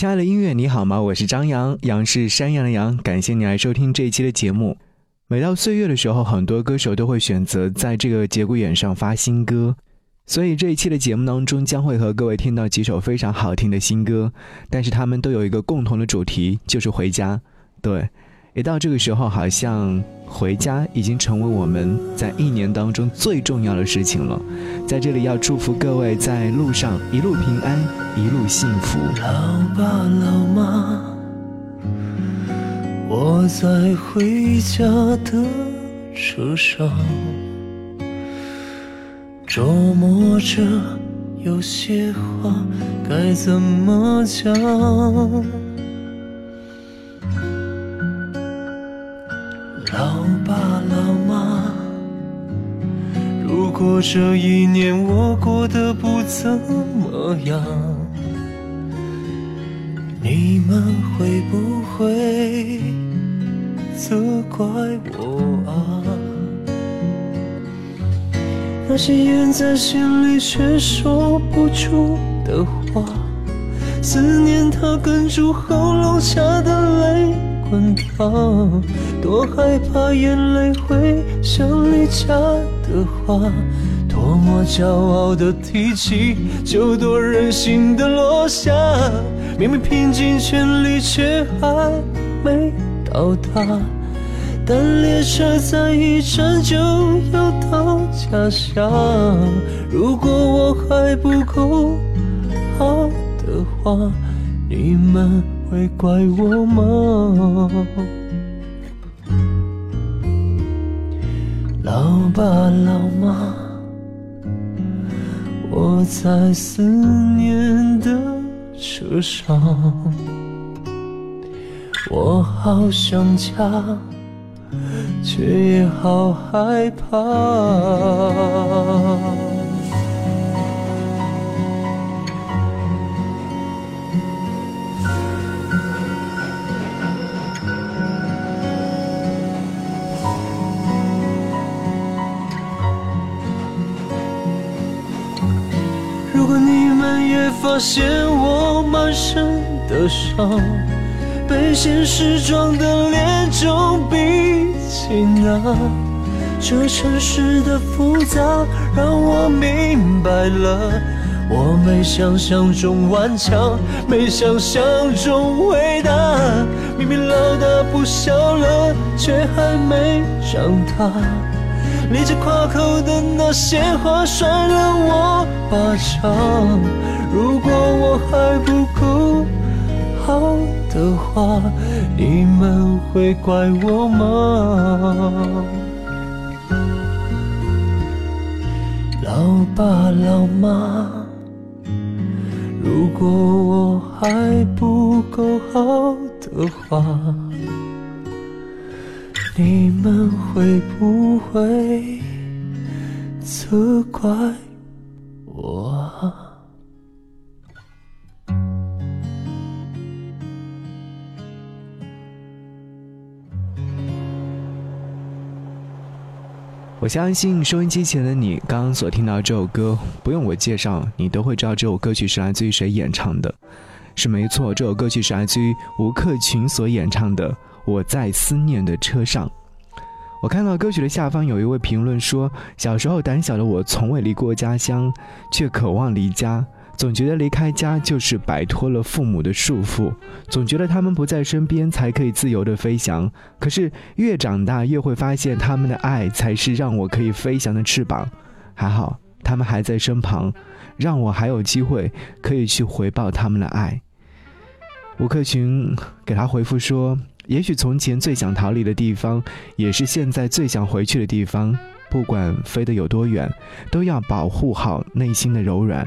亲爱的音乐，你好吗？我是张扬，杨是山羊的羊。感谢你来收听这一期的节目。每到岁月的时候，很多歌手都会选择在这个节骨眼上发新歌，所以这一期的节目当中将会和各位听到几首非常好听的新歌。但是他们都有一个共同的主题，就是回家。对，一到这个时候，好像回家已经成为我们在一年当中最重要的事情了。在这里要祝福各位在路上一路平安。一路幸福。老爸老妈，我在回家的车上，琢磨着有些话该怎么讲。这一年我过得不怎么样。你们会不会责怪我啊？那些咽在心里却说不出的话，思念它哽住喉咙下的泪滚烫，多害怕眼泪会像离家的花。多么骄傲的提起，就多任性的落下。明明拼尽全力，却还没到达。但列车在一站就要到家乡。如果我还不够好的话，你们会怪我吗？老爸老妈。我在思念的车上，我好想家，却也好害怕。发现我满身的伤，被现实撞得脸肿鼻青啊！这城市的复杂让我明白了，我没想象中顽强，没想象中伟大。明明老大不小了，却还没长大。立着夸口的那些话，甩了我巴掌。如果我还不够好的话，你们会怪我吗？老爸老妈，如果我还不够好的话，你们会不会责怪我？我相信收音机前的你，刚刚所听到这首歌，不用我介绍，你都会知道这首歌曲是来自于谁演唱的。是没错，这首歌曲是来自于吴克群所演唱的《我在思念的车上》。我看到歌曲的下方有一位评论说：“小时候胆小的我，从未离过家乡，却渴望离家。”总觉得离开家就是摆脱了父母的束缚，总觉得他们不在身边才可以自由的飞翔。可是越长大越会发现，他们的爱才是让我可以飞翔的翅膀。还好他们还在身旁，让我还有机会可以去回报他们的爱。吴克群给他回复说：“也许从前最想逃离的地方，也是现在最想回去的地方。不管飞得有多远，都要保护好内心的柔软。”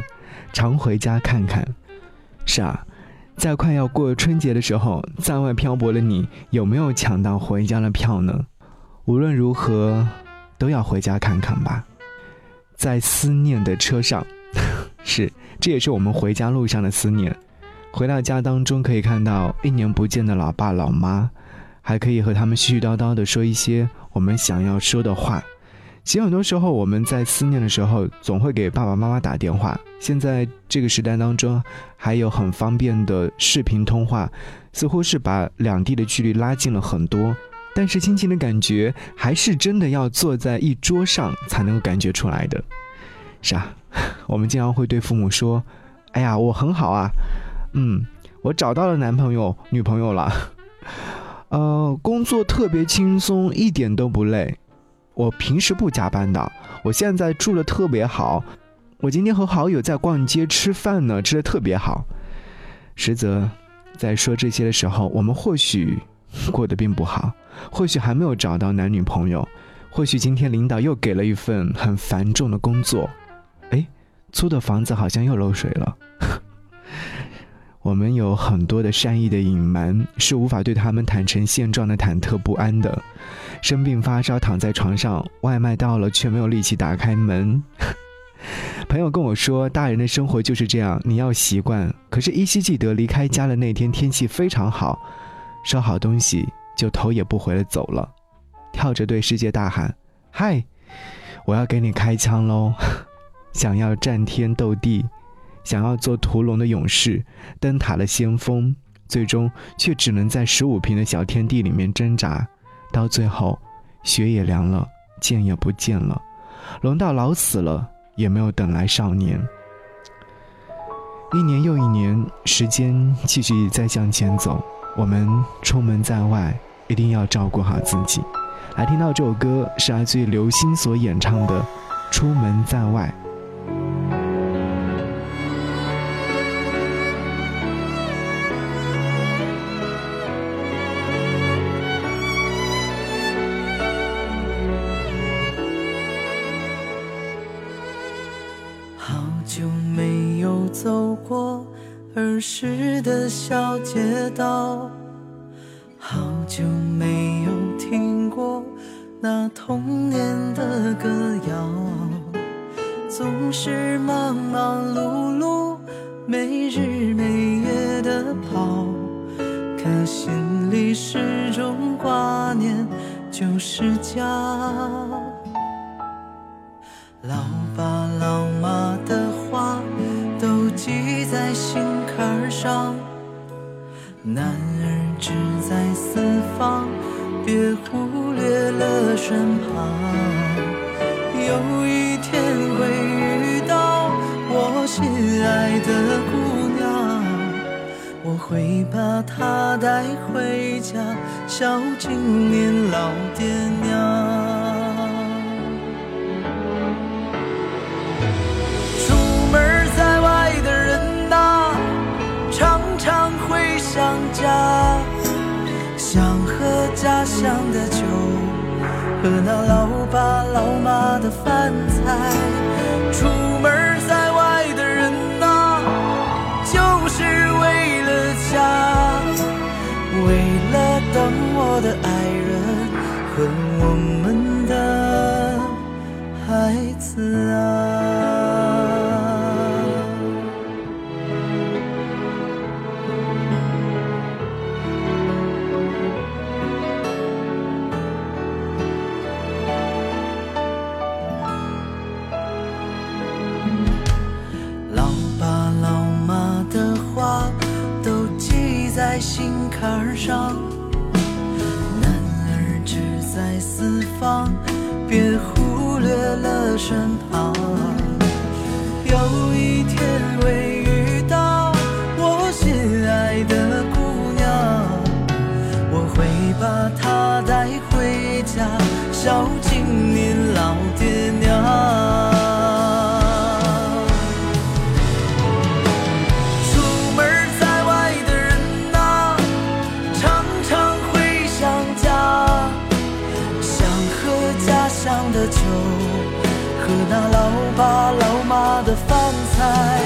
常回家看看，是啊，在快要过春节的时候，在外漂泊的你有没有抢到回家的票呢？无论如何，都要回家看看吧。在思念的车上，是，这也是我们回家路上的思念。回到家当中，可以看到一年不见的老爸老妈，还可以和他们絮絮叨叨的说一些我们想要说的话。其实很多时候我们在思念的时候，总会给爸爸妈妈打电话。现在这个时代当中，还有很方便的视频通话，似乎是把两地的距离拉近了很多。但是亲情的感觉，还是真的要坐在一桌上才能够感觉出来的。是啊，我们经常会对父母说：“哎呀，我很好啊，嗯，我找到了男朋友、女朋友了，呃，工作特别轻松，一点都不累。”我平时不加班的，我现在住的特别好，我今天和好友在逛街吃饭呢，吃的特别好。实则，在说这些的时候，我们或许过得并不好，或许还没有找到男女朋友，或许今天领导又给了一份很繁重的工作，哎，租的房子好像又漏水了。我们有很多的善意的隐瞒，是无法对他们坦诚现状的忐忑不安的。生病发烧，躺在床上，外卖到了却没有力气打开门。朋友跟我说，大人的生活就是这样，你要习惯。可是依稀记得离开家的那天，天气非常好，收好东西就头也不回的走了，跳着对世界大喊：“嗨，我要给你开枪喽！” 想要战天斗地。想要做屠龙的勇士，灯塔的先锋，最终却只能在十五平的小天地里面挣扎，到最后，雪也凉了，剑也不见了，龙到老死了，也没有等来少年。一年又一年，时间继续在向前走，我们出门在外，一定要照顾好自己。来听到这首歌，是来自于刘星所演唱的《出门在外》。时的小街道，好久没有听过那童年的歌谣。总是忙忙碌碌，没日没夜的跑，可心里始终挂念就是家。老爸老妈的男儿志在四方，别忽略了身旁。有一天会遇到我心爱的姑娘，我会把她带回家，孝敬年老爹娘。家想喝家乡的酒和那老爸老妈的饭菜，出门在外的人呐，就是为了家，为了等我的爱人和我们的孩子啊。心坎上，男儿志在四方，别忽略了身旁。上的酒和那老爸老妈的饭菜，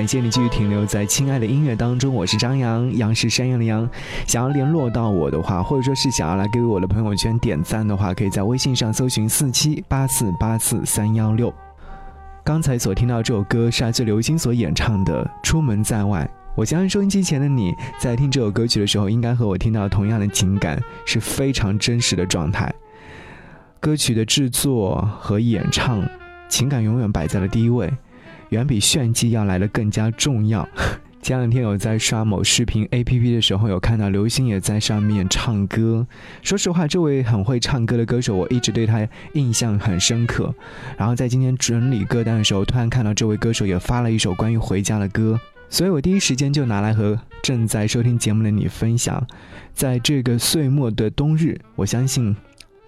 感谢你继续停留在亲爱的音乐当中，我是张扬，杨是山羊的羊。想要联络到我的话，或者说是想要来给我的朋友圈点赞的话，可以在微信上搜寻四七八四八四三幺六。刚才所听到这首歌是来自刘星所演唱的《出门在外》。我相信收音机前的你在听这首歌曲的时候，应该和我听到同样的情感，是非常真实的状态。歌曲的制作和演唱，情感永远摆在了第一位。远比炫技要来的更加重要。前两天有在刷某视频 APP 的时候，有看到刘星也在上面唱歌。说实话，这位很会唱歌的歌手，我一直对他印象很深刻。然后在今天整理歌单的时候，突然看到这位歌手也发了一首关于回家的歌，所以我第一时间就拿来和正在收听节目的你分享。在这个岁末的冬日，我相信。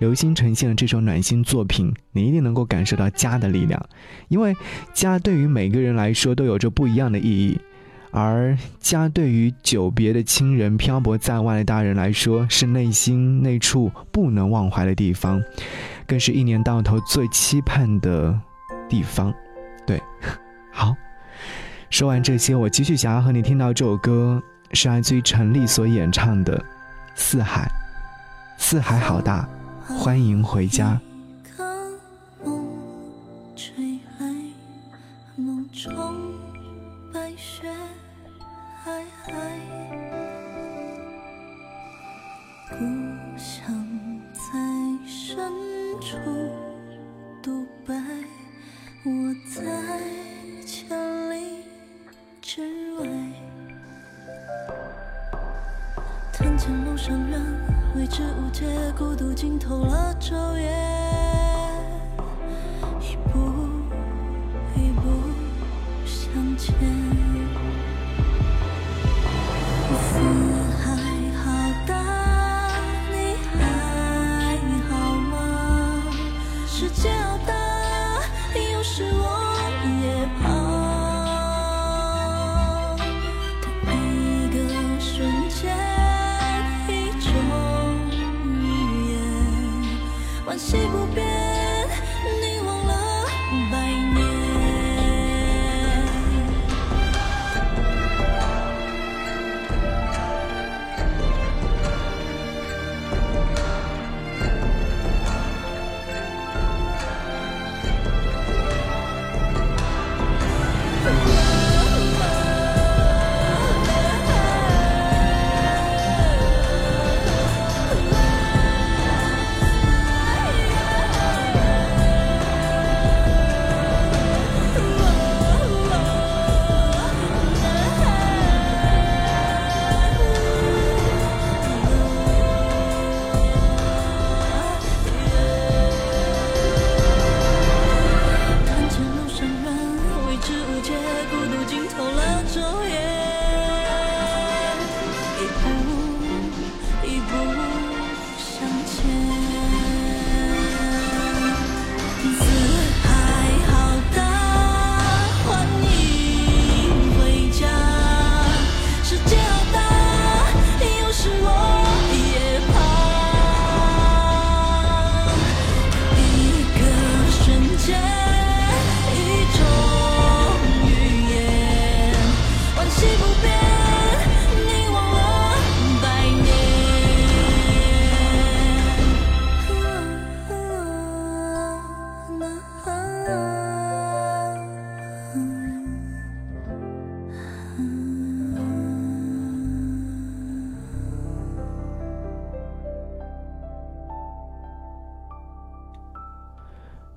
刘星呈现的这首暖心作品，你一定能够感受到家的力量，因为家对于每个人来说都有着不一样的意义，而家对于久别的亲人、漂泊在外的大人来说，是内心那处不能忘怀的地方，更是一年到头最期盼的地方。对，好，说完这些，我继续想要和你听到这首歌，是来自于陈粒所演唱的《四海》，四海好大。欢迎回家。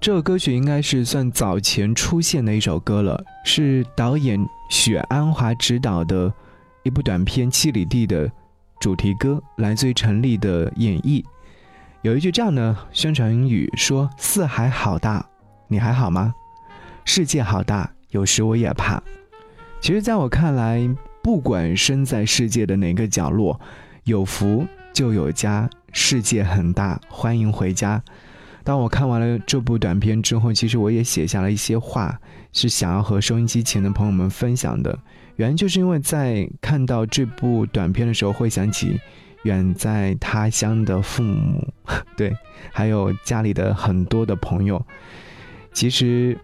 这首歌曲应该是算早前出现的一首歌了，是导演许鞍华执导的一部短片《七里地》的主题歌，来自于陈粒的演绎。有一句这样的宣传语说：“四海好大，你还好吗？世界好大，有时我也怕。”其实，在我看来，不管身在世界的哪个角落，有福就有家，世界很大，欢迎回家。当我看完了这部短片之后，其实我也写下了一些话，是想要和收音机前的朋友们分享的。原因就是因为在看到这部短片的时候，会想起。远在他乡的父母，对，还有家里的很多的朋友。其实，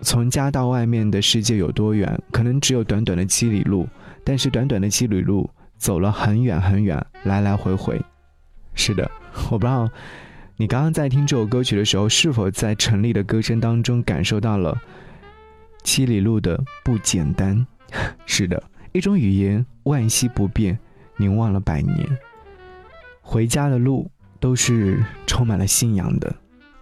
从家到外面的世界有多远？可能只有短短的七里路。但是，短短的七里路走了很远很远，来来回回。是的，我不知道你刚刚在听这首歌曲的时候，是否在陈粒的歌声当中感受到了七里路的不简单。是的，一种语言，万溪不变。凝望了百年，回家的路都是充满了信仰的。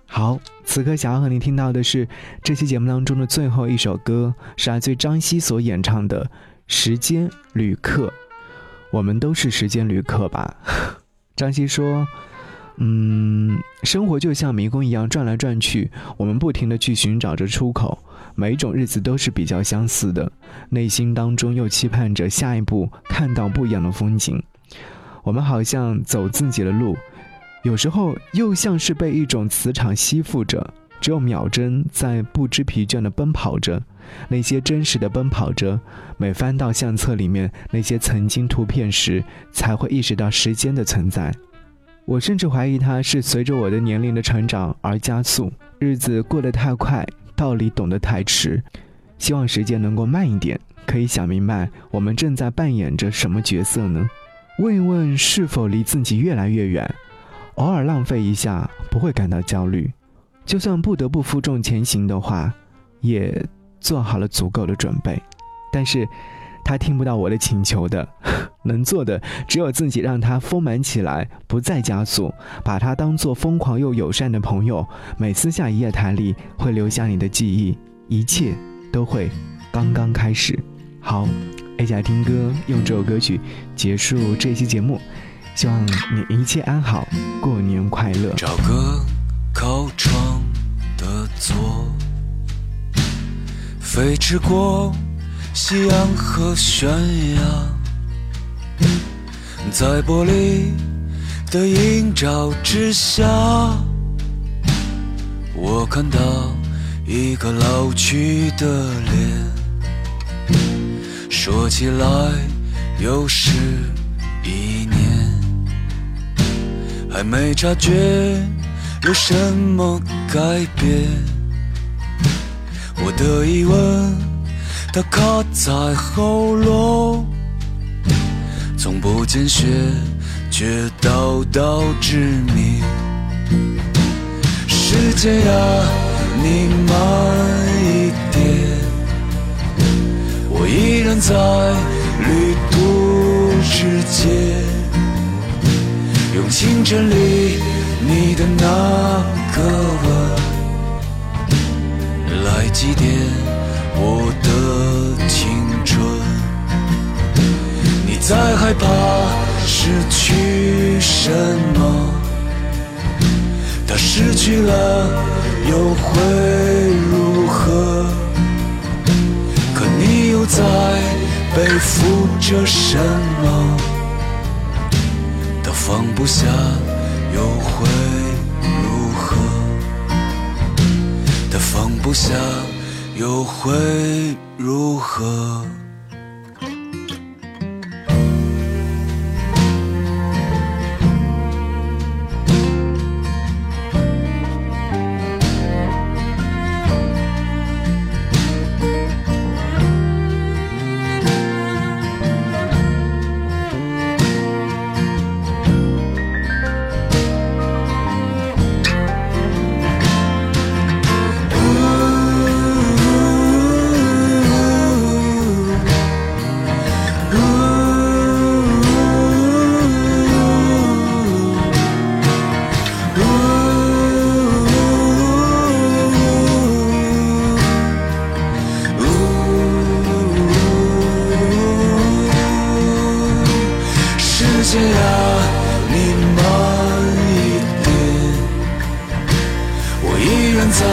好，此刻想要和你听到的是这期节目当中的最后一首歌，是来自张希所演唱的《时间旅客》。我们都是时间旅客吧？张希说：“嗯，生活就像迷宫一样转来转去，我们不停的去寻找着出口。每一种日子都是比较相似的，内心当中又期盼着下一步看到不一样的风景。我们好像走自己的路，有时候又像是被一种磁场吸附着，只有秒针在不知疲倦的奔跑着。”那些真实的奔跑着，每翻到相册里面那些曾经图片时，才会意识到时间的存在。我甚至怀疑它是随着我的年龄的成长而加速，日子过得太快，道理懂得太迟。希望时间能够慢一点，可以想明白我们正在扮演着什么角色呢？问一问是否离自己越来越远？偶尔浪费一下，不会感到焦虑。就算不得不负重前行的话，也。做好了足够的准备，但是，他听不到我的请求的，能做的只有自己让他丰满起来，不再加速，把他当做疯狂又友善的朋友，每次下一页台里会留下你的记忆，一切都会刚刚开始。好，A 起来听歌，用这首歌曲结束这期节目，希望你一切安好，过年快乐。找个靠窗的座。飞驰过夕阳和悬崖，在玻璃的映照之下，我看到一个老去的脸。说起来又是一年，还没察觉有什么改变。我的疑问，它卡在喉咙，从不见血，却道道致命。时间啊，你慢一点，我依然在旅途之间，用清晨里你的那个吻。来祭奠我的青春。你在害怕失去什么？他失去了又会如何？可你又在背负着什么？他放不下又会如何？他？放不下，又会如何？在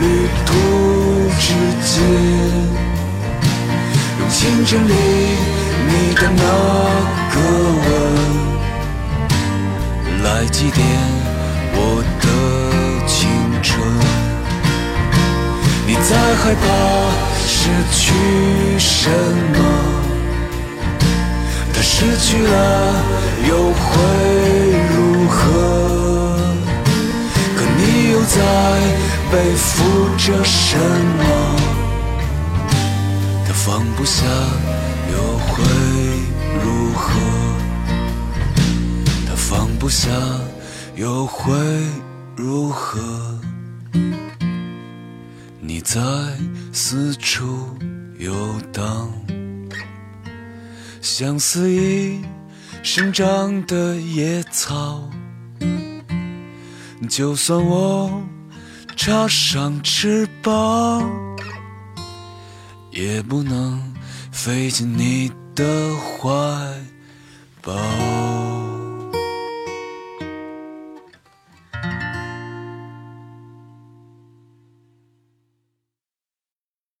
旅途之间，用清晨里你的那个吻来祭奠我的青春。你在害怕失去什么？他失去了又会如何？在背负着什么？他放不下又会如何？他放不下又会如何？你在四处游荡，像肆意生长的野草。就算我插上翅膀，也不能飞进你的怀抱。